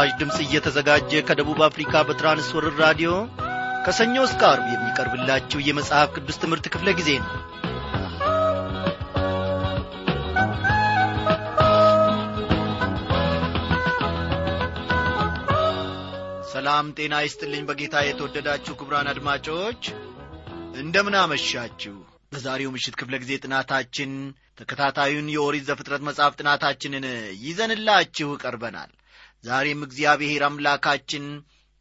ይህ በምስራች ድምፅ እየተዘጋጀ ከደቡብ አፍሪካ በትራንስወርር ራዲዮ ከሰኞ እስከ አርብ የሚቀርብላችሁ የመጽሐፍ ቅዱስ ትምህርት ክፍለ ጊዜ ነው። ሰላም ጤና ይስጥልኝ። በጌታ የተወደዳችሁ ክቡራን አድማጮች እንደምን አመሻችሁ? በዛሬው ምሽት ክፍለ ጊዜ ጥናታችን ተከታታዩን የኦሪት ዘፍጥረት መጽሐፍ ጥናታችንን ይዘንላችሁ ቀርበናል ዛሬም እግዚአብሔር አምላካችን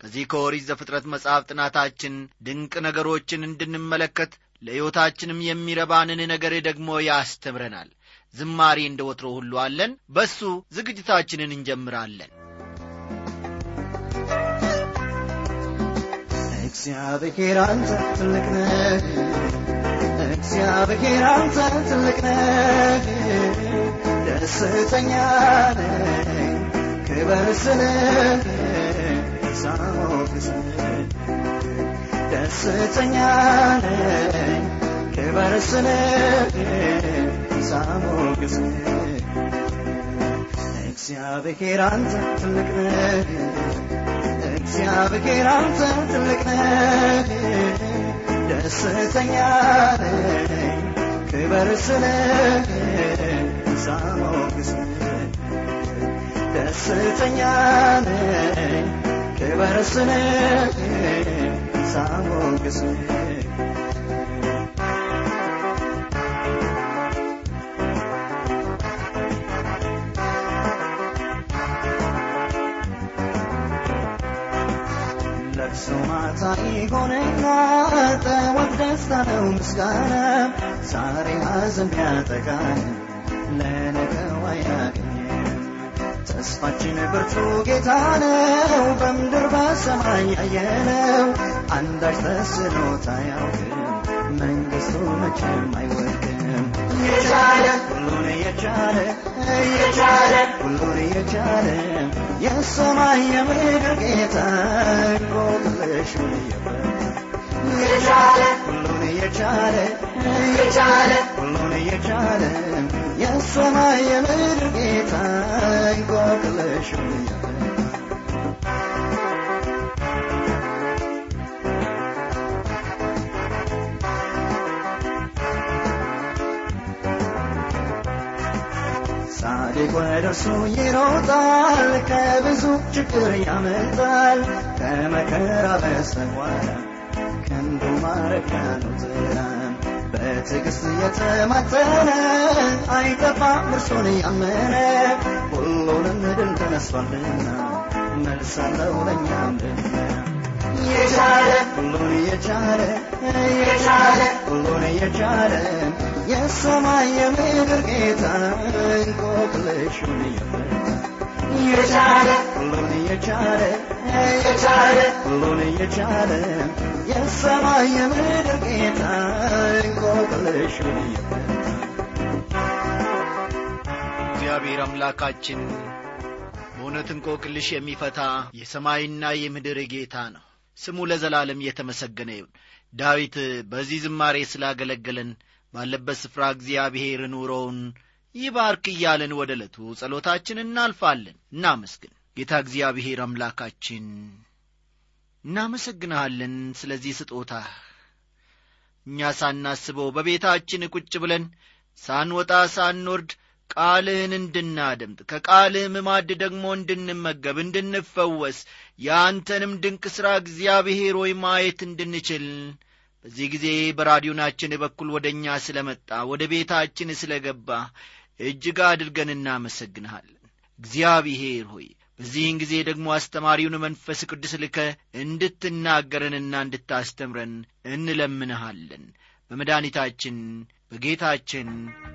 ከዚህ ከኦሪት ዘፍጥረት መጽሐፍ ጥናታችን ድንቅ ነገሮችን እንድንመለከት ለሕይወታችንም የሚረባንን ነገር ደግሞ ያስተምረናል። ዝማሬ እንደ ወትሮ ሁሉ አለን። በሱ ዝግጅታችንን እንጀምራለን። እግዚአብሔር አንተ ትልቅ ነህ። እግዚአብሔር አንተ ትልቅ ነህ። ደስተኛ ነኝ ስልህ ሳሞግስ ደስተኛ እግዚአብሔር አንተ ትልቅ ነህ እግዚአብሔር አንተ ትልቅ ነህ ደስተኛ ነኝ ክበር ስልህ ሳሞግስ ደስተኛ ነኝ ክበር ስልህ ሳሞግስ ለቅሶ ማታ ይሆንና ጠዋት ደስታ ነው ምስጋና ዛሬ ሐዘን ቢያጠቃን ተስፋችን ብርቱ ጌታ ነው። በምድር በሰማይ ያየነው አንዳች ተስኖት አያውቅም መንግሥቱ መቼም አይወድቅም። የቻለ ሁሉን የቻለ የቻለ ሁሉን የቻለ የሰማይ የምድር ጌታ የፈታ የቻለ ሁሉን የቻለ የቻለ ሁሉን የቻለ የሰማይ የምድር ጌታ እንቆቅልሹን የፈታ ጻድቅ ወደ ይሮጣል ከብዙ ችግር ያመልጣል ከመከራ በስተኋላ ክንዱ ማረፊያ ነው ጥላም በትዕግስት የተማጠነ አይጠፋም እርሱን ያመነ። ሁሉንም ድል ተነስቷልና መልስ አለው ለእኛም ሁሉን የቻለ የሰማይ የምድር ጌታ እንቆቅልሹን ሁሉን የቻለ የቻለ ሁሉን የቻለ የሰማይ የምድር ጌታ እንቆቅልሹን የፈታ እግዚአብሔር አምላካችን በእውነት እንቆቅልሽ የሚፈታ የሰማይና የምድር ጌታ ነው። ስሙ ለዘላለም የተመሰገነ ይሁን። ዳዊት በዚህ ዝማሬ ስላገለገለን ባለበት ስፍራ እግዚአብሔር ኑሮውን ይባርክ እያለን ወደ ዕለቱ ጸሎታችን እናልፋለን። እናመስግን ጌታ እግዚአብሔር አምላካችን እናመሰግንሃለን ስለዚህ ስጦታ እኛ ሳናስበው በቤታችን ቁጭ ብለን ሳንወጣ ሳንወርድ ቃልህን እንድናደምጥ ከቃልህም ማድ ደግሞ እንድንመገብ እንድንፈወስ የአንተንም ድንቅ ሥራ እግዚአብሔር ሆይ ማየት እንድንችል በዚህ ጊዜ በራዲዮናችን በኩል ወደ እኛ ስለ መጣ ወደ ቤታችን ስለ ገባ እጅግ አድርገን እናመሰግንሃለን። እግዚአብሔር ሆይ በዚህን ጊዜ ደግሞ አስተማሪውን መንፈስ ቅዱስ ልከ እንድትናገረንና እንድታስተምረን እንለምንሃለን። በመድኃኒታችን በጌታችን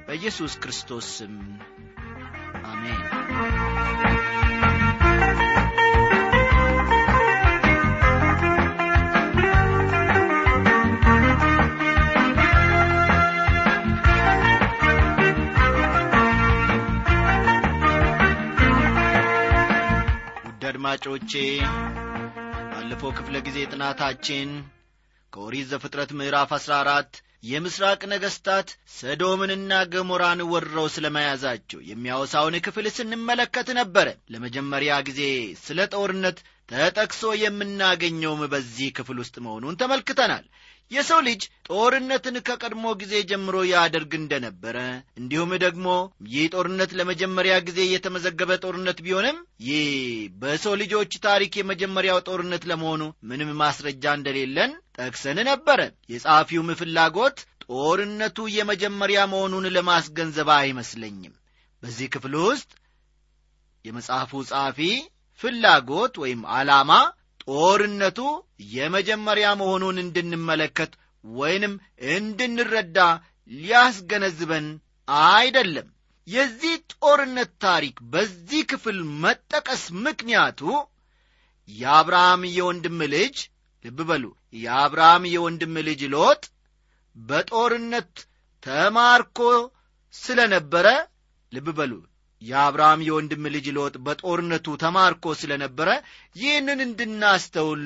በኢየሱስ ክርስቶስ ስም አሜን አድማጮቼ ባለፈው ክፍለ ጊዜ ጥናታችን ከኦሪት ዘፍጥረት ምዕራፍ አሥራ አራት የምስራቅ ነገሥታት ሰዶምንና ገሞራን ወርረው ስለ መያዛቸው የሚያወሳውን ክፍል ስንመለከት ነበረ ለመጀመሪያ ጊዜ ስለ ጦርነት ተጠቅሶ የምናገኘውም በዚህ ክፍል ውስጥ መሆኑን ተመልክተናል የሰው ልጅ ጦርነትን ከቀድሞ ጊዜ ጀምሮ ያደርግ እንደነበረ እንዲሁም ደግሞ ይህ ጦርነት ለመጀመሪያ ጊዜ የተመዘገበ ጦርነት ቢሆንም ይህ በሰው ልጆች ታሪክ የመጀመሪያው ጦርነት ለመሆኑ ምንም ማስረጃ እንደሌለን ጠቅሰን ነበረ። የጸሐፊውም ፍላጎት ጦርነቱ የመጀመሪያ መሆኑን ለማስገንዘብ አይመስለኝም። በዚህ ክፍል ውስጥ የመጽሐፉ ጸሐፊ ፍላጎት ወይም ዓላማ ጦርነቱ የመጀመሪያ መሆኑን እንድንመለከት ወይንም እንድንረዳ ሊያስገነዝበን አይደለም። የዚህ ጦርነት ታሪክ በዚህ ክፍል መጠቀስ ምክንያቱ የአብርሃም የወንድም ልጅ ልብ በሉ የአብርሃም የወንድም ልጅ ሎጥ በጦርነት ተማርኮ ስለ ነበረ ልብ በሉ የአብርሃም የወንድም ልጅ ሎጥ በጦርነቱ ተማርኮ ስለ ነበረ ይህንን እንድናስተውል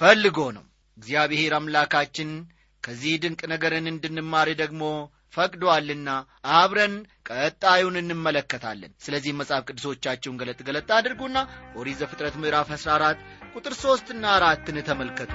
ፈልጎ ነው። እግዚአብሔር አምላካችን ከዚህ ድንቅ ነገርን እንድንማር ደግሞ ፈቅዶአልና አብረን ቀጣዩን እንመለከታለን። ስለዚህ መጽሐፍ ቅዱሶቻችሁን ገለጥ ገለጥ አድርጉና ኦሪት ዘፍጥረት ምዕራፍ 14 ቁጥር ሦስትና አራትን ተመልከቱ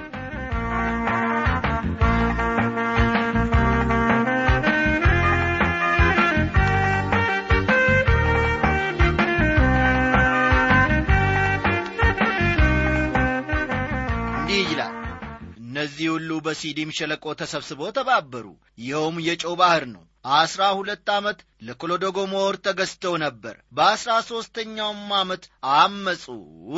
እነዚህ ሁሉ በሲዲም ሸለቆ ተሰብስበው ተባበሩ። ይኸውም የጨው ባሕር ነው። አስራ ሁለት ዓመት ለኮሎዶጎሞር ተገዝተው ነበር። በአስራ ሦስተኛውም ዓመት አመፁ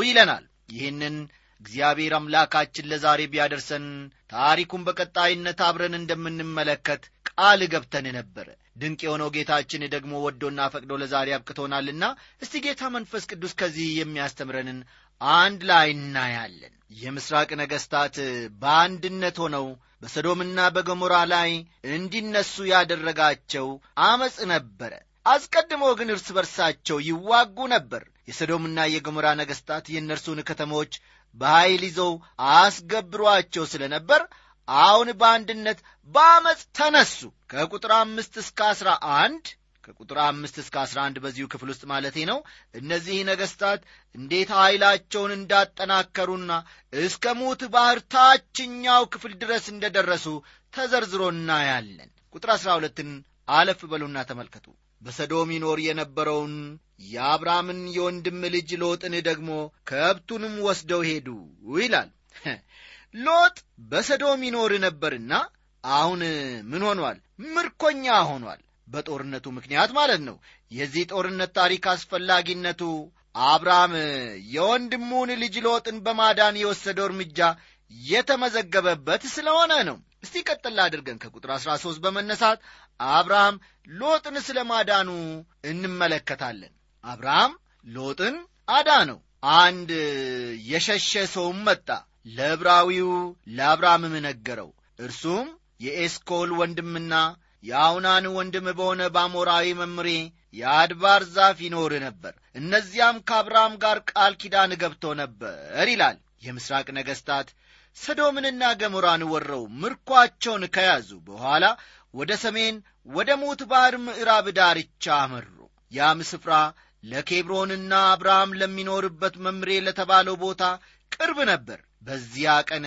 ይለናል። ይህንን እግዚአብሔር አምላካችን ለዛሬ ቢያደርሰን ታሪኩን በቀጣይነት አብረን እንደምንመለከት ቃል ገብተን ነበረ ድንቅ የሆነው ጌታችን ደግሞ ወዶና ፈቅዶ ለዛሬ አብቅቶናልና እስቲ ጌታ መንፈስ ቅዱስ ከዚህ የሚያስተምረንን አንድ ላይ እናያለን የምስራቅ ነገሥታት በአንድነት ሆነው በሰዶምና በገሞራ ላይ እንዲነሱ ያደረጋቸው አመፅ ነበረ። አስቀድሞ ግን እርስ በርሳቸው ይዋጉ ነበር። የሰዶምና የገሞራ ነገሥታት የእነርሱን ከተሞች በኀይል ይዘው አስገብሯቸው ስለ ነበር አሁን በአንድነት በአመፅ ተነሱ። ከቁጥር አምስት እስከ አስራ አንድ ከቁጥር አምስት እስከ አስራ አንድ በዚሁ ክፍል ውስጥ ማለቴ ነው። እነዚህ ነገሥታት እንዴት ኀይላቸውን እንዳጠናከሩና እስከ ሙት ባሕር ታችኛው ክፍል ድረስ እንደ ደረሱ ተዘርዝሮ እናያለን። ቁጥር አሥራ ሁለትን አለፍ በሉና ተመልከቱ። በሰዶም ይኖር የነበረውን የአብርሃምን የወንድም ልጅ ሎጥን ደግሞ ከብቱንም ወስደው ሄዱ ይላል። ሎጥ በሰዶም ይኖር ነበርና አሁን ምን ሆኗል? ምርኮኛ ሆኗል በጦርነቱ ምክንያት ማለት ነው። የዚህ ጦርነት ታሪክ አስፈላጊነቱ አብርሃም የወንድሙን ልጅ ሎጥን በማዳን የወሰደው እርምጃ የተመዘገበበት ስለሆነ ነው። እስቲ ቀጥላ አድርገን ከቁጥር 13 በመነሳት አብርሃም ሎጥን ስለ ማዳኑ እንመለከታለን። አብርሃም ሎጥን አዳነው። አንድ የሸሸ ሰውም መጣ። ለዕብራዊው ለአብርሃምም ነገረው። እርሱም የኤስኮል ወንድምና የአውናን ወንድም በሆነ በአሞራዊ መምሬ የአድባር ዛፍ ይኖር ነበር። እነዚያም ከአብርሃም ጋር ቃል ኪዳን ገብተው ነበር ይላል። የምስራቅ ነገሥታት ሰዶምንና ገሞራን ወረው ምርኳቸውን ከያዙ በኋላ ወደ ሰሜን ወደ ሙት ባሕር ምዕራብ ዳርቻ አመሩ። ያም ስፍራ ለኬብሮንና አብርሃም ለሚኖርበት መምሬ ለተባለው ቦታ ቅርብ ነበር። በዚያ ቀን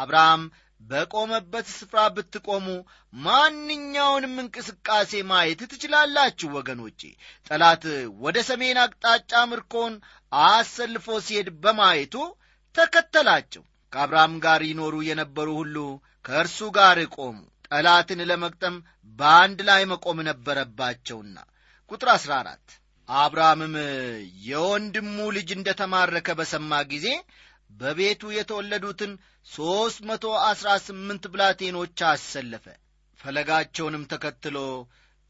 አብርሃም በቆመበት ስፍራ ብትቆሙ ማንኛውንም እንቅስቃሴ ማየት ትችላላችሁ ወገኖቼ። ጠላት ወደ ሰሜን አቅጣጫ ምርኮን አሰልፎ ሲሄድ በማየቱ ተከተላቸው። ከአብርሃም ጋር ይኖሩ የነበሩ ሁሉ ከእርሱ ጋር ቆሙ። ጠላትን ለመቅጠም በአንድ ላይ መቆም ነበረባቸውና። ቁጥር 14 አብርሃምም የወንድሙ ልጅ እንደ ተማረከ በሰማ ጊዜ በቤቱ የተወለዱትን ሦስት መቶ አሥራ ስምንት ብላቴኖች አሰለፈ። ፈለጋቸውንም ተከትሎ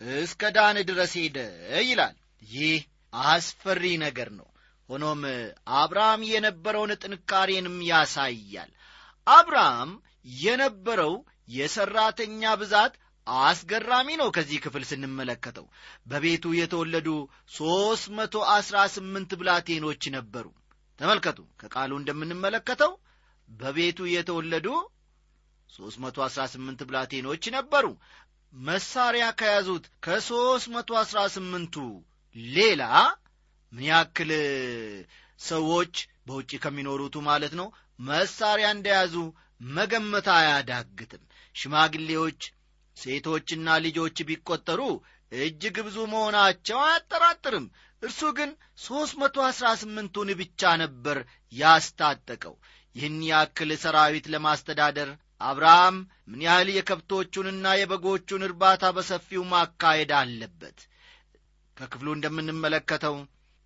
እስከ ዳን ድረስ ሄደ ይላል። ይህ አስፈሪ ነገር ነው። ሆኖም አብርሃም የነበረውን ጥንካሬንም ያሳያል። አብርሃም የነበረው የሠራተኛ ብዛት አስገራሚ ነው። ከዚህ ክፍል ስንመለከተው በቤቱ የተወለዱ ሦስት መቶ አሥራ ስምንት ብላቴኖች ነበሩ ተመልከቱ ከቃሉ እንደምንመለከተው በቤቱ የተወለዱ ሦስት መቶ አሥራ ስምንት ብላቴኖች ነበሩ። መሳሪያ ከያዙት ከሦስት መቶ አሥራ ስምንቱ ሌላ ምን ያክል ሰዎች በውጭ ከሚኖሩቱ ማለት ነው? መሳሪያ እንደያዙ መገመት አያዳግትም። ሽማግሌዎች ሴቶችና ልጆች ቢቈጠሩ እጅግ ብዙ መሆናቸው አያጠራጥርም እርሱ ግን ሦስት መቶ አሥራ ስምንቱን ብቻ ነበር ያስታጠቀው። ይህን ያክል ሰራዊት ለማስተዳደር አብርሃም ምን ያህል የከብቶቹንና የበጎቹን እርባታ በሰፊው ማካሄድ አለበት? ከክፍሉ እንደምንመለከተው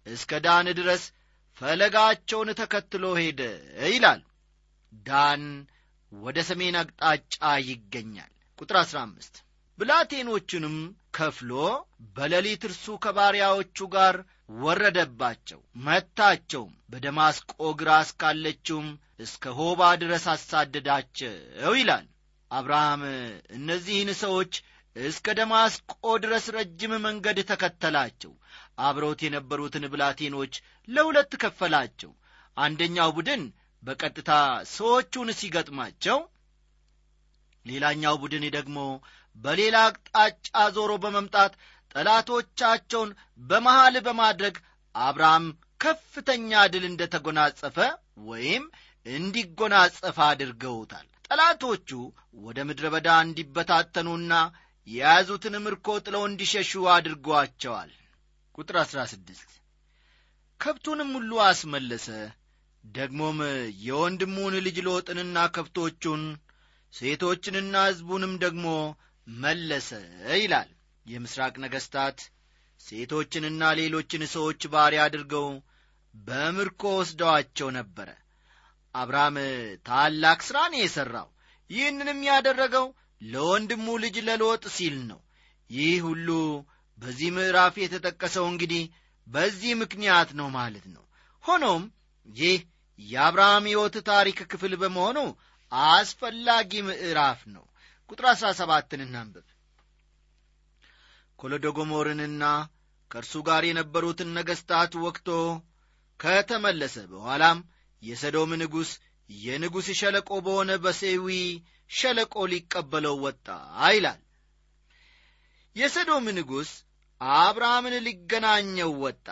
እስከ ዳን ድረስ ፈለጋቸውን ተከትሎ ሄደ ይላል። ዳን ወደ ሰሜን አቅጣጫ ይገኛል። ቁጥር 15 ብላቴኖቹንም ከፍሎ በሌሊት እርሱ ከባሪያዎቹ ጋር ወረደባቸው መታቸውም። በደማስቆ ግራ እስካለችውም እስከ ሆባ ድረስ አሳደዳቸው ይላል። አብርሃም እነዚህን ሰዎች እስከ ደማስቆ ድረስ ረጅም መንገድ ተከተላቸው። አብረውት የነበሩትን ብላቴኖች ለሁለት ከፈላቸው። አንደኛው ቡድን በቀጥታ ሰዎቹን ሲገጥማቸው ሌላኛው ቡድን ደግሞ በሌላ አቅጣጫ ዞሮ በመምጣት ጠላቶቻቸውን በመሃል በማድረግ አብርሃም ከፍተኛ ድል እንደ ተጎናጸፈ ወይም እንዲጎናጸፈ አድርገውታል። ጠላቶቹ ወደ ምድረ በዳ እንዲበታተኑና የያዙትን ምርኮ ጥለው እንዲሸሹ አድርጓቸዋል። ቁጥር 16 ከብቱንም ሁሉ አስመለሰ። ደግሞም የወንድሙን ልጅ ሎጥንና ከብቶቹን ሴቶችንና ሕዝቡንም ደግሞ መለሰ ይላል። የምስራቅ ነገሥታት ሴቶችንና ሌሎችን ሰዎች ባሪያ አድርገው በምርኮ ወስደዋቸው ነበረ። አብርሃም ታላቅ ሥራን የሠራው ይህንንም ያደረገው ለወንድሙ ልጅ ለሎጥ ሲል ነው። ይህ ሁሉ በዚህ ምዕራፍ የተጠቀሰው እንግዲህ በዚህ ምክንያት ነው ማለት ነው። ሆኖም ይህ የአብርሃም ሕይወት ታሪክ ክፍል በመሆኑ አስፈላጊ ምዕራፍ ነው ቁጥር አሥራ ሰባትን እናንብብ። ኮሎዶጎሞርንና ከእርሱ ጋር የነበሩትን ነገሥታት ወቅቶ ከተመለሰ በኋላም የሰዶም ንጉሥ የንጉሥ ሸለቆ በሆነ በሴዊ ሸለቆ ሊቀበለው ወጣ ይላል። የሰዶም ንጉሥ አብርሃምን ሊገናኘው ወጣ።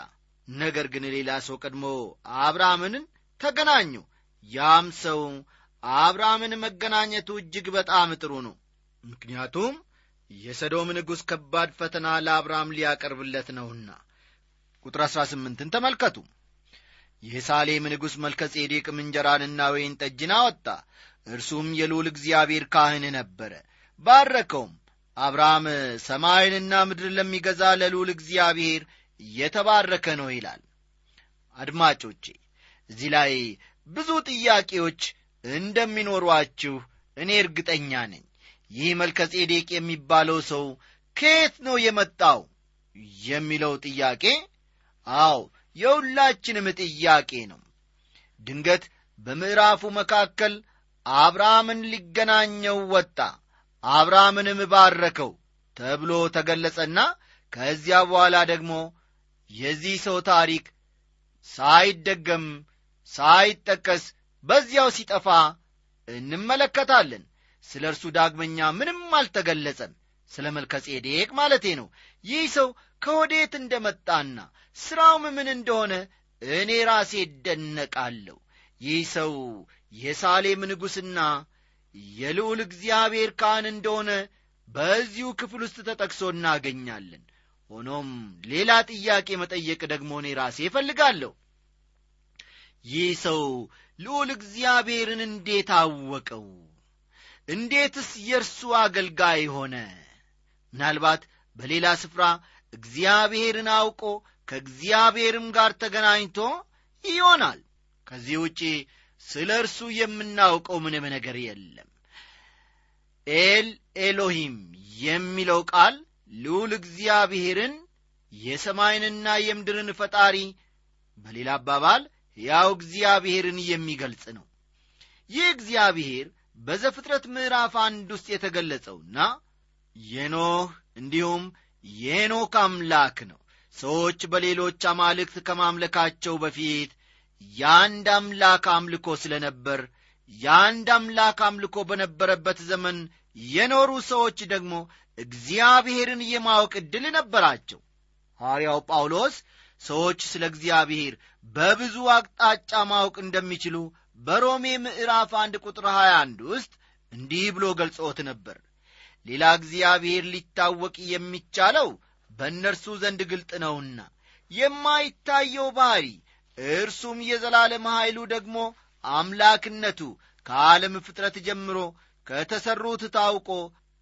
ነገር ግን ሌላ ሰው ቀድሞ አብርሃምን ተገናኘው ያም ሰው አብርሃምን መገናኘቱ እጅግ በጣም ጥሩ ነው ምክንያቱም የሰዶም ንጉሥ ከባድ ፈተና ለአብርሃም ሊያቀርብለት ነውና። ቁጥር አሥራ ስምንትን ተመልከቱ። የሳሌም ንጉሥ መልከ ጼዴቅም እንጀራንና ወይን ጠጅን አወጣ። እርሱም የልዑል እግዚአብሔር ካህን ነበረ። ባረከውም። አብርሃም ሰማይንና ምድርን ለሚገዛ ለልዑል እግዚአብሔር የተባረከ ነው ይላል። አድማጮቼ እዚህ ላይ ብዙ ጥያቄዎች እንደሚኖሯችሁ እኔ እርግጠኛ ነኝ ይህ መልከ ጼዴቅ የሚባለው ሰው ከየት ነው የመጣው? የሚለው ጥያቄ አዎ የሁላችንም ጥያቄ ነው። ድንገት በምዕራፉ መካከል አብርሃምን ሊገናኘው ወጣ። አብርሃምንም ባረከው ተብሎ ተገለጸና ከዚያ በኋላ ደግሞ የዚህ ሰው ታሪክ ሳይደገም ሳይጠቀስ በዚያው ሲጠፋ እንመለከታለን ስለ እርሱ ዳግመኛ ምንም አልተገለጸም። ስለ መልከ ማለቴ ነው። ይህ ሰው ከወዴት እንደመጣና ሥራውም ምን እንደሆነ እኔ ራሴ እደነቃለሁ። ይህ ሰው የሳሌም ንጉሥና የልዑል እግዚአብሔር ካህን እንደሆነ በዚሁ ክፍል ውስጥ ተጠቅሶ እናገኛለን። ሆኖም ሌላ ጥያቄ መጠየቅ ደግሞ እኔ ራሴ እፈልጋለሁ። ይህ ሰው ልዑል እግዚአብሔርን እንዴት አወቀው እንዴትስ የእርሱ አገልጋይ ሆነ? ምናልባት በሌላ ስፍራ እግዚአብሔርን አውቆ ከእግዚአብሔርም ጋር ተገናኝቶ ይሆናል። ከዚህ ውጪ ስለ እርሱ የምናውቀው ምንም ነገር የለም። ኤል ኤሎሂም የሚለው ቃል ልዑል እግዚአብሔርን የሰማይንና የምድርን ፈጣሪ በሌላ አባባል ያው እግዚአብሔርን የሚገልጽ ነው። ይህ እግዚአብሔር በዘፍጥረት ምዕራፍ አንድ ውስጥ የተገለጸውና የኖህ እንዲሁም የኖክ አምላክ ነው። ሰዎች በሌሎች አማልክት ከማምለካቸው በፊት የአንድ አምላክ አምልኮ ስለ ነበር የአንድ አምላክ አምልኮ በነበረበት ዘመን የኖሩ ሰዎች ደግሞ እግዚአብሔርን የማወቅ ዕድል ነበራቸው። ሐዋርያው ጳውሎስ ሰዎች ስለ እግዚአብሔር በብዙ አቅጣጫ ማወቅ እንደሚችሉ በሮሜ ምዕራፍ አንድ ቁጥር 21 ውስጥ እንዲህ ብሎ ገልጾት ነበር። ሌላ እግዚአብሔር ሊታወቅ የሚቻለው በእነርሱ ዘንድ ግልጥ ነውና የማይታየው ባሕሪ እርሱም የዘላለም ኃይሉ ደግሞ አምላክነቱ ከዓለም ፍጥረት ጀምሮ ከተሠሩት ታውቆ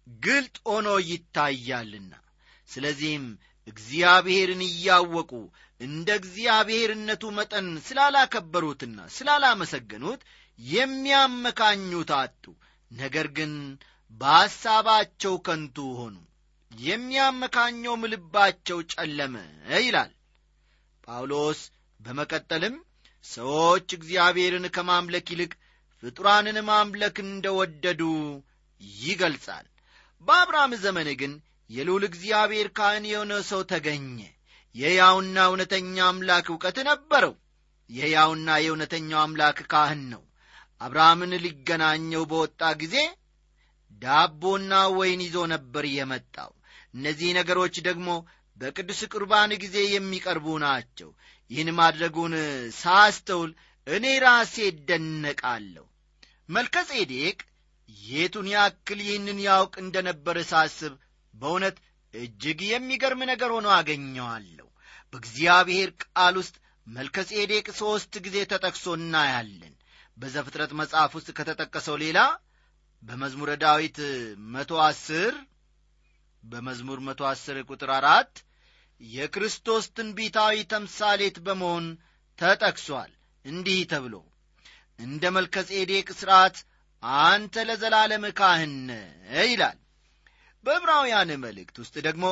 ግልጥ ሆኖ ይታያልና። ስለዚህም እግዚአብሔርን እያወቁ እንደ እግዚአብሔርነቱ መጠን ስላላከበሩትና ስላላመሰገኑት የሚያመካኙት አጡ። ነገር ግን በሐሳባቸው ከንቱ ሆኑ። የሚያመካኘውም ልባቸው ጨለመ ይላል። ጳውሎስ በመቀጠልም ሰዎች እግዚአብሔርን ከማምለክ ይልቅ ፍጡራንን ማምለክ እንደወደዱ ይገልጻል። በአብርሃም ዘመን ግን የልዑል እግዚአብሔር ካህን የሆነ ሰው ተገኘ የሕያውና እውነተኛ አምላክ ዕውቀት ነበረው። የሕያውና የእውነተኛው አምላክ ካህን ነው። አብርሃምን ሊገናኘው በወጣ ጊዜ ዳቦና ወይን ይዞ ነበር የመጣው። እነዚህ ነገሮች ደግሞ በቅዱስ ቁርባን ጊዜ የሚቀርቡ ናቸው። ይህን ማድረጉን ሳስተውል እኔ ራሴ እደነቃለሁ። መልከ ጼዴቅ የቱን ያክል ይህንን ያውቅ እንደ ነበር ሳስብ በእውነት እጅግ የሚገርም ነገር ሆኖ አገኘዋለሁ። በእግዚአብሔር ቃል ውስጥ መልከ ጼዴቅ ሦስት ጊዜ ተጠቅሶ እናያለን። በዘፍጥረት መጽሐፍ ውስጥ ከተጠቀሰው ሌላ በመዝሙረ ዳዊት መቶ አስር በመዝሙር መቶ አስር ቁጥር አራት የክርስቶስ ትንቢታዊ ተምሳሌት በመሆን ተጠቅሷል። እንዲህ ተብሎ እንደ መልከ ጼዴቅ ሥርዓት አንተ ለዘላለም ካህን ይላል በዕብራውያን መልእክት ውስጥ ደግሞ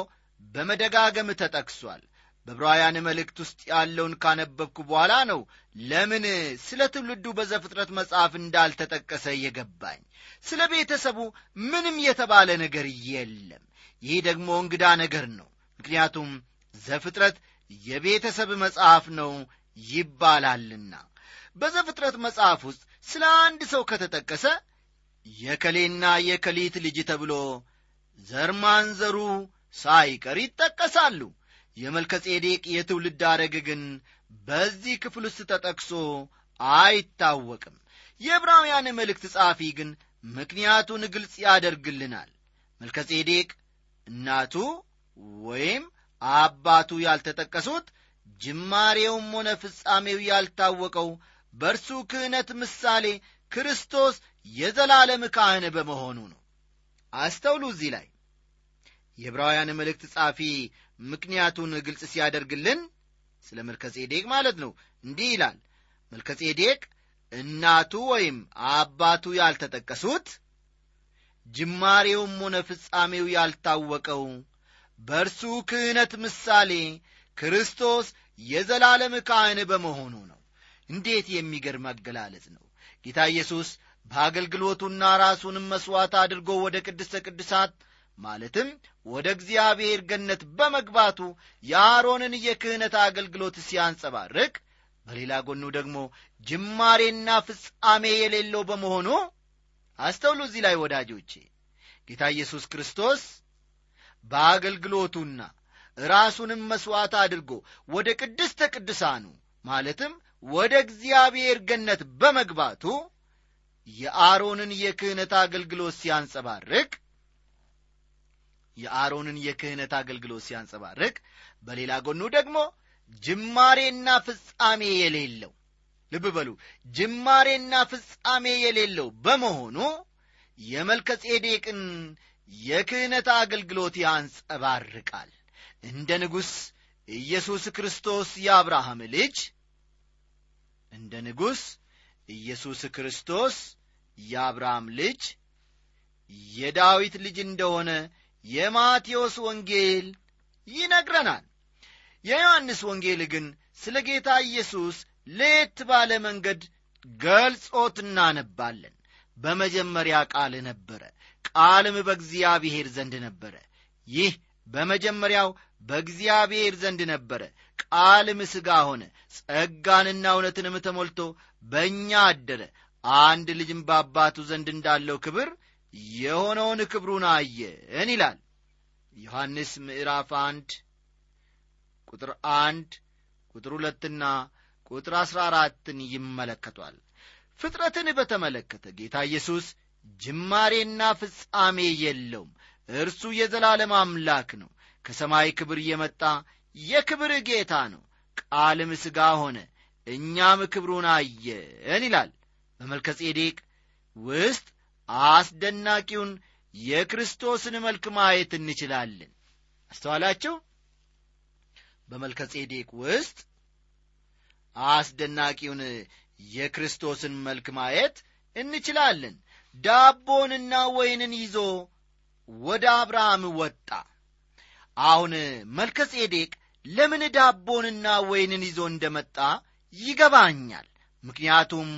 በመደጋገም ተጠቅሷል። በዕብራውያን መልእክት ውስጥ ያለውን ካነበብኩ በኋላ ነው ለምን ስለ ትውልዱ በዘፍጥረት መጽሐፍ እንዳልተጠቀሰ የገባኝ። ስለ ቤተሰቡ ምንም የተባለ ነገር የለም። ይህ ደግሞ እንግዳ ነገር ነው። ምክንያቱም ዘፍጥረት የቤተሰብ መጽሐፍ ነው ይባላልና። በዘፍጥረት መጽሐፍ ውስጥ ስለ አንድ ሰው ከተጠቀሰ የከሌና የከሊት ልጅ ተብሎ ዘርማንዘሩ ሳይቀር ይጠቀሳሉ። የመልከ ጼዴቅ የትውልድ አረግ ግን በዚህ ክፍል ውስጥ ተጠቅሶ አይታወቅም። የዕብራውያን መልእክት ጻፊ ግን ምክንያቱን ግልጽ ያደርግልናል። መልከ ጼዴቅ እናቱ ወይም አባቱ ያልተጠቀሱት ጅማሬውም ሆነ ፍጻሜው ያልታወቀው በእርሱ ክህነት ምሳሌ ክርስቶስ የዘላለም ካህን በመሆኑ ነው። አስተውሉ እዚህ ላይ የዕብራውያን መልእክት ጻፊ ምክንያቱን ግልጽ ሲያደርግልን ስለ መልከጼዴቅ ማለት ነው። እንዲህ ይላል መልከጼዴቅ እናቱ ወይም አባቱ ያልተጠቀሱት ጅማሬውም ሆነ ፍጻሜው ያልታወቀው በእርሱ ክህነት ምሳሌ ክርስቶስ የዘላለም ካህን በመሆኑ ነው። እንዴት የሚገርም አገላለጽ ነው! ጌታ ኢየሱስ በአገልግሎቱና ራሱንም መሥዋዕት አድርጎ ወደ ቅድስተ ቅዱሳት ማለትም ወደ እግዚአብሔር ገነት በመግባቱ የአሮንን የክህነት አገልግሎት ሲያንጸባርቅ በሌላ ጎኑ ደግሞ ጅማሬና ፍጻሜ የሌለው በመሆኑ አስተውሉ እዚህ ላይ ወዳጆቼ ጌታ ኢየሱስ ክርስቶስ በአገልግሎቱና ራሱንም መሥዋዕት አድርጎ ወደ ቅድስተ ቅዱሳኑ ማለትም ወደ እግዚአብሔር ገነት በመግባቱ የአሮንን የክህነት አገልግሎት ሲያንጸባርቅ የአሮንን የክህነት አገልግሎት ሲያንጸባርቅ በሌላ ጎኑ ደግሞ ጅማሬና ፍጻሜ የሌለው ልብ በሉ ጅማሬና ፍጻሜ የሌለው በመሆኑ የመልከ ጼዴቅን የክህነት አገልግሎት ያንጸባርቃል። እንደ ንጉሥ ኢየሱስ ክርስቶስ የአብርሃም ልጅ እንደ ንጉሥ ኢየሱስ ክርስቶስ የአብርሃም ልጅ የዳዊት ልጅ እንደሆነ የማቴዎስ ወንጌል ይነግረናል። የዮሐንስ ወንጌል ግን ስለ ጌታ ኢየሱስ ለየት ባለ መንገድ ገልጾት እናነባለን። በመጀመሪያ ቃል ነበረ ቃልም በእግዚአብሔር ዘንድ ነበረ። ይህ በመጀመሪያው በእግዚአብሔር ዘንድ ነበረ። ቃልም ሥጋ ሆነ ጸጋንና እውነትንም ተሞልቶ በእኛ አደረ። አንድ ልጅም በአባቱ ዘንድ እንዳለው ክብር የሆነውን ክብሩን አየን ይላል። ዮሐንስ ምዕራፍ አንድ ቁጥር አንድ ቁጥር ሁለትና ቁጥር አሥራ አራትን ይመለከቷል። ፍጥረትን በተመለከተ ጌታ ኢየሱስ ጅማሬና ፍጻሜ የለውም። እርሱ የዘላለም አምላክ ነው። ከሰማይ ክብር የመጣ የክብር ጌታ ነው። ቃልም ሥጋ ሆነ። እኛም ክብሩን አየን ይላል። በመልከ ጼዴቅ ውስጥ አስደናቂውን የክርስቶስን መልክ ማየት እንችላለን። አስተዋላችሁ? በመልከ ጼዴቅ ውስጥ አስደናቂውን የክርስቶስን መልክ ማየት እንችላለን። ዳቦንና ወይንን ይዞ ወደ አብርሃም ወጣ። አሁን መልከ ጼዴቅ ለምን ዳቦንና ወይንን ይዞ እንደመጣ ይገባኛል። ምክንያቱም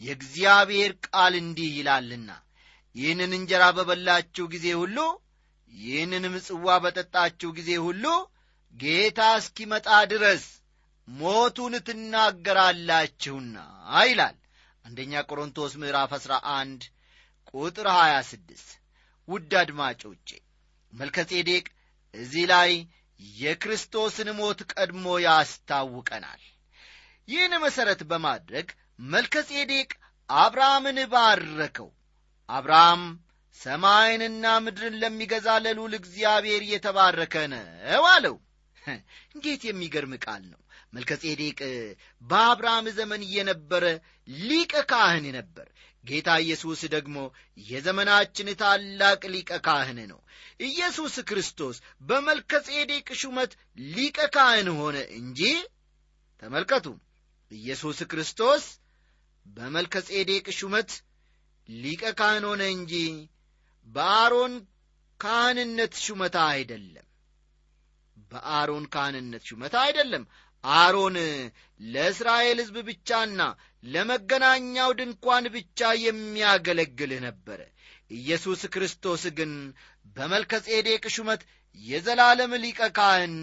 የእግዚአብሔር ቃል እንዲህ ይላልና ይህንን እንጀራ በበላችሁ ጊዜ ሁሉ ይህንንም ጽዋ በጠጣችሁ ጊዜ ሁሉ ጌታ እስኪመጣ ድረስ ሞቱን ትናገራላችሁና ይላል። አንደኛ ቆሮንቶስ ምዕራፍ 11 ቁጥር 26 ውድ አድማጮቼ መልከጼዴቅ እዚህ ላይ የክርስቶስን ሞት ቀድሞ ያስታውቀናል። ይህን መሠረት በማድረግ መልከጼዴቅ አብርሃምን ባረከው አብርሃም ሰማይንና ምድርን ለሚገዛ ለልዑል እግዚአብሔር እየተባረከ ነው አለው። እንዴት የሚገርም ቃል ነው! መልከጼዴቅ በአብርሃም ዘመን የነበረ ሊቀ ካህን ነበር። ጌታ ኢየሱስ ደግሞ የዘመናችን ታላቅ ሊቀ ካህን ነው። ኢየሱስ ክርስቶስ በመልከጼዴቅ ሹመት ሊቀ ካህን ሆነ እንጂ ተመልከቱ ኢየሱስ ክርስቶስ በመልከጼዴቅ ሹመት ሊቀ ካህን ሆነ እንጂ በአሮን ካህንነት ሹመታ አይደለም። በአሮን ካህንነት ሹመታ አይደለም። አሮን ለእስራኤል ሕዝብ ብቻና ለመገናኛው ድንኳን ብቻ የሚያገለግል ነበረ። ኢየሱስ ክርስቶስ ግን በመልከጼዴቅ ሹመት የዘላለም ሊቀ ካህን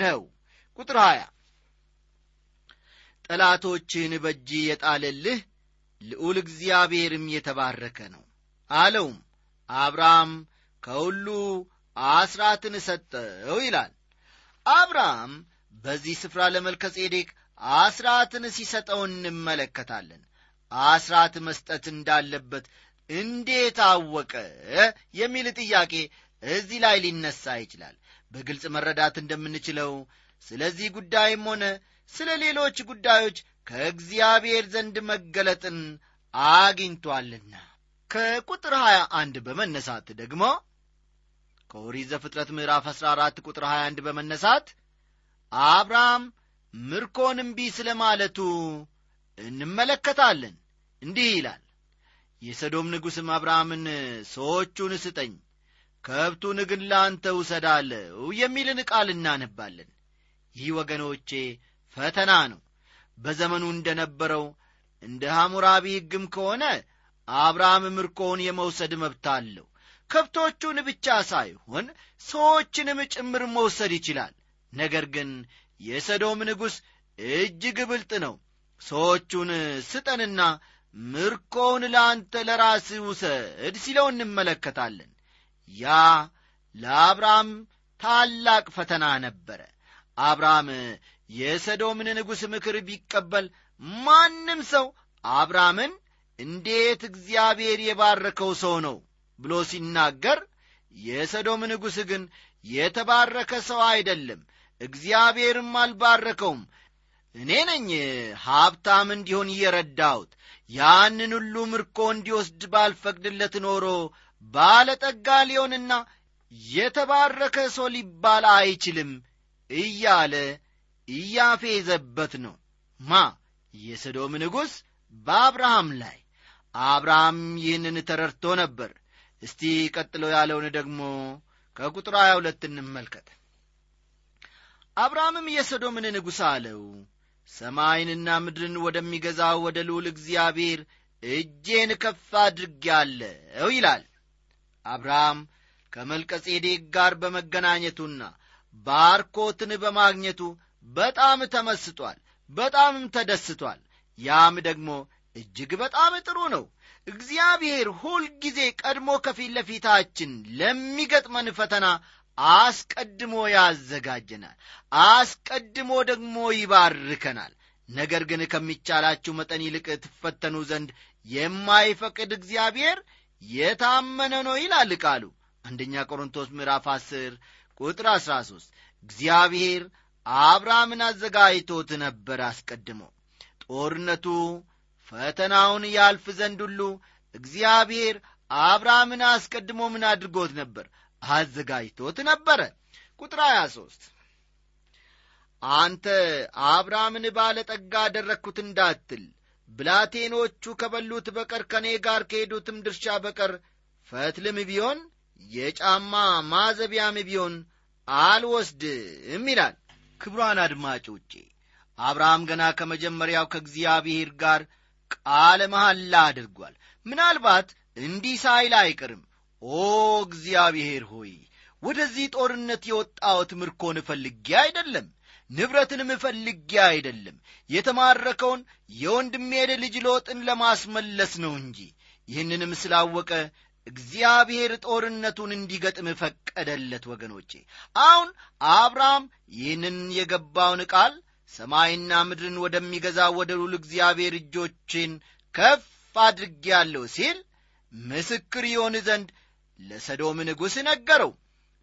ነው። ቁጥር 20 ጠላቶችን በእጅ የጣለልህ ልዑል እግዚአብሔርም የተባረከ ነው አለውም። አብርሃም ከሁሉ አስራትን ሰጠው ይላል። አብርሃም በዚህ ስፍራ ለመልከጼዴቅ አስራትን ሲሰጠው እንመለከታለን። አስራት መስጠት እንዳለበት እንዴት አወቀ የሚል ጥያቄ እዚህ ላይ ሊነሳ ይችላል። በግልጽ መረዳት እንደምንችለው ስለዚህ ጉዳይም ሆነ ስለ ሌሎች ጉዳዮች ከእግዚአብሔር ዘንድ መገለጥን አግኝቷልና ከቁጥር 21 በመነሳት ደግሞ ከኦሪት ዘፍጥረት ምዕራፍ 14 ቁጥር 21 በመነሳት አብርሃም ምርኮን እምቢ ስለ ማለቱ እንመለከታለን። እንዲህ ይላል የሰዶም ንጉሥም አብርሃምን ሰዎቹን ስጠኝ ከብቱን ግን ለአንተ ውሰዳለው የሚልን ቃል እናነባለን። ይህ ወገኖቼ ፈተና ነው በዘመኑ እንደ ነበረው እንደ ሐሙራቢ ሕግም ከሆነ አብርሃም ምርኮውን የመውሰድ መብት አለው። ከብቶቹን ብቻ ሳይሆን ሰዎችንም ጭምር መውሰድ ይችላል። ነገር ግን የሰዶም ንጉሥ እጅግ ብልጥ ነው። ሰዎቹን ስጠንና ምርኮውን ለአንተ ለራስህ ውሰድ ሲለው እንመለከታለን። ያ ለአብርሃም ታላቅ ፈተና ነበረ። አብርሃም የሰዶምን ንጉሥ ምክር ቢቀበል ማንም ሰው አብርሃምን እንዴት እግዚአብሔር የባረከው ሰው ነው ብሎ ሲናገር የሰዶም ንጉሥ ግን የተባረከ ሰው አይደለም እግዚአብሔርም አልባረከውም። እኔ ነኝ ሀብታም እንዲሆን እየረዳሁት ያንን ሁሉ ምርኮ እንዲወስድ ባልፈቅድለት ኖሮ ባለጠጋ ሊሆንና የተባረከ ሰው ሊባል አይችልም እያለ እያፌዘበት ነው። ማ? የሰዶም ንጉሥ በአብርሃም ላይ። አብርሃም ይህንን ተረድቶ ነበር። እስቲ ቀጥሎ ያለውን ደግሞ ከቁጥር ሀያ ሁለት እንመልከት። አብርሃምም የሰዶምን ንጉሥ አለው። ሰማይንና ምድርን ወደሚገዛው ወደ ልዑል እግዚአብሔር እጄን ከፍ አድርጌአለሁ ይላል። አብርሃም ከመልቀጼዴቅ ጋር በመገናኘቱና ባርኮትን በማግኘቱ በጣም ተመስጧል በጣምም ተደስቷል። ያም ደግሞ እጅግ በጣም ጥሩ ነው። እግዚአብሔር ሁልጊዜ ቀድሞ ከፊት ለፊታችን ለሚገጥመን ፈተና አስቀድሞ ያዘጋጀናል አስቀድሞ ደግሞ ይባርከናል። ነገር ግን ከሚቻላችሁ መጠን ይልቅ ትፈተኑ ዘንድ የማይፈቅድ እግዚአብሔር የታመነ ነው ይላል ቃሉ። አንደኛ ቆሮንቶስ ምዕራፍ 10 ቁጥር 13 እግዚአብሔር አብርሃምን አዘጋጅቶት ነበር አስቀድሞ። ጦርነቱ ፈተናውን ያልፍ ዘንድ ሁሉ እግዚአብሔር አብርሃምን አስቀድሞ ምን አድርጎት ነበር? አዘጋጅቶት ነበረ። ቁጥር 23 አንተ አብርሃምን ባለጠጋ አደረግኩት እንዳትል ብላቴኖቹ ከበሉት በቀር ከእኔ ጋር ከሄዱትም ድርሻ በቀር ፈትልም ቢሆን የጫማ ማዘቢያም ቢሆን አልወስድም ይላል ክብሯን አድማጮቼ አብርሃም ገና ከመጀመሪያው ከእግዚአብሔር ጋር ቃለ መሐላ አድርጓል። ምናልባት እንዲህ ሳይል አይቀርም። ኦ እግዚአብሔር ሆይ ወደዚህ ጦርነት የወጣሁት ምርኮን እፈልጌ አይደለም ንብረትንም እፈልጌ አይደለም። የተማረከውን የወንድሜን ልጅ ሎጥን ለማስመለስ ነው እንጂ። ይህንንም ስላወቀ እግዚአብሔር ጦርነቱን እንዲገጥም ፈቀደለት ወገኖቼ። አሁን አብርሃም ይህንን የገባውን ቃል ሰማይና ምድርን ወደሚገዛ ወደ ሉል እግዚአብሔር እጆችን ከፍ አድርጌያለሁ ሲል ምስክር ይሆን ዘንድ ለሰዶም ንጉሥ ነገረው።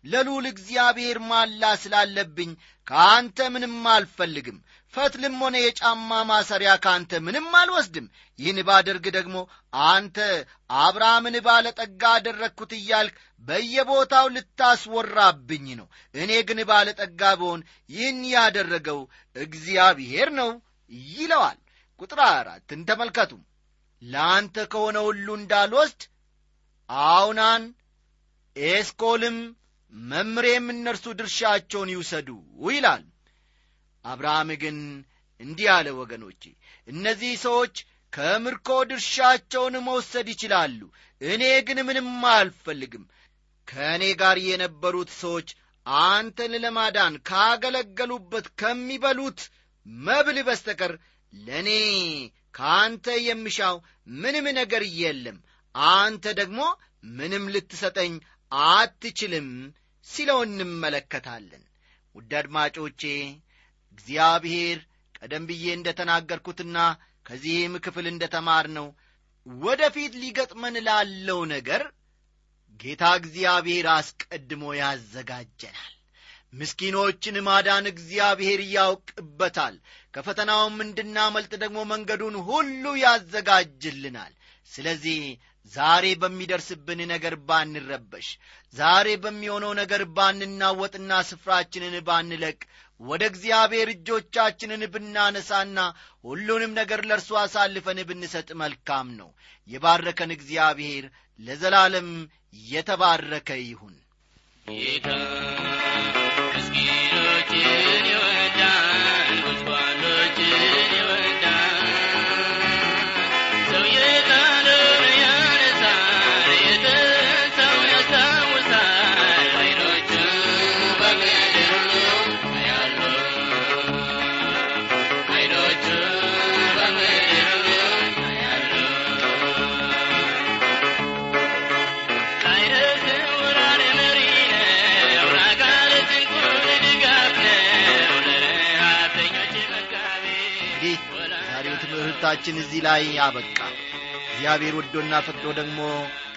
ለሉል እግዚአብሔር ማላ ስላለብኝ ከአንተ ምንም አልፈልግም ፈትልም ሆነ የጫማ ማሰሪያ ከአንተ ምንም አልወስድም። ይህን ባደርግ ደግሞ አንተ አብርሃምን ባለጠጋ አደረግኩት እያልክ በየቦታው ልታስወራብኝ ነው። እኔ ግን ባለጠጋ ብሆን ይህን ያደረገው እግዚአብሔር ነው ይለዋል። ቁጥር አራትን ተመልከቱ። ለአንተ ከሆነ ሁሉ እንዳልወስድ አውናን ኤስኮልም መምሬም እነርሱ ድርሻቸውን ይውሰዱ ይላል አብርሃም ግን እንዲህ አለ ወገኖቼ እነዚህ ሰዎች ከምርኮ ድርሻቸውን መውሰድ ይችላሉ። እኔ ግን ምንም አልፈልግም። ከእኔ ጋር የነበሩት ሰዎች አንተን ለማዳን ካገለገሉበት ከሚበሉት መብል በስተቀር ለእኔ ከአንተ የምሻው ምንም ነገር የለም። አንተ ደግሞ ምንም ልትሰጠኝ አትችልም ሲለው እንመለከታለን። ውድ አድማጮቼ እግዚአብሔር ቀደም ብዬ እንደ ተናገርኩትና ከዚህም ክፍል እንደ ተማር ነው ወደፊት ሊገጥመን ላለው ነገር ጌታ እግዚአብሔር አስቀድሞ ያዘጋጀናል። ምስኪኖችን ማዳን እግዚአብሔር ያውቅበታል። ከፈተናውም እንድናመልጥ ደግሞ መንገዱን ሁሉ ያዘጋጅልናል። ስለዚህ ዛሬ በሚደርስብን ነገር ባንረበሽ ዛሬ በሚሆነው ነገር ባንናወጥና ስፍራችንን ባንለቅ ወደ እግዚአብሔር እጆቻችንን ብናነሳና ሁሉንም ነገር ለእርሱ አሳልፈን ብንሰጥ መልካም ነው። የባረከን እግዚአብሔር ለዘላለም የተባረከ ይሁን ትምህርታችን እዚህ ላይ ያበቃ እግዚአብሔር ወዶና ፈቅዶ ደግሞ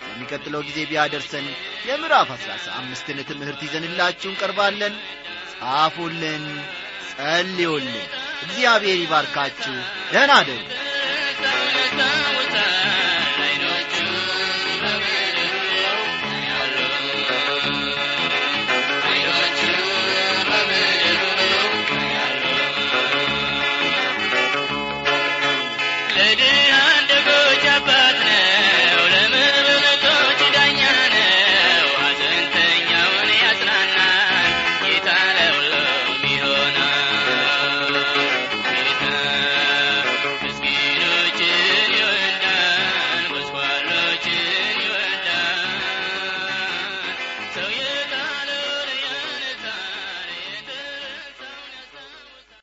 በሚቀጥለው ጊዜ ቢያደርሰን የምዕራፍ አሥራ አምስትን ትምህርት ይዘንላችሁ እንቀርባለን። ጻፉልን ጸልዩልን። እግዚአብሔር ይባርካችሁ። ደህና አደሩ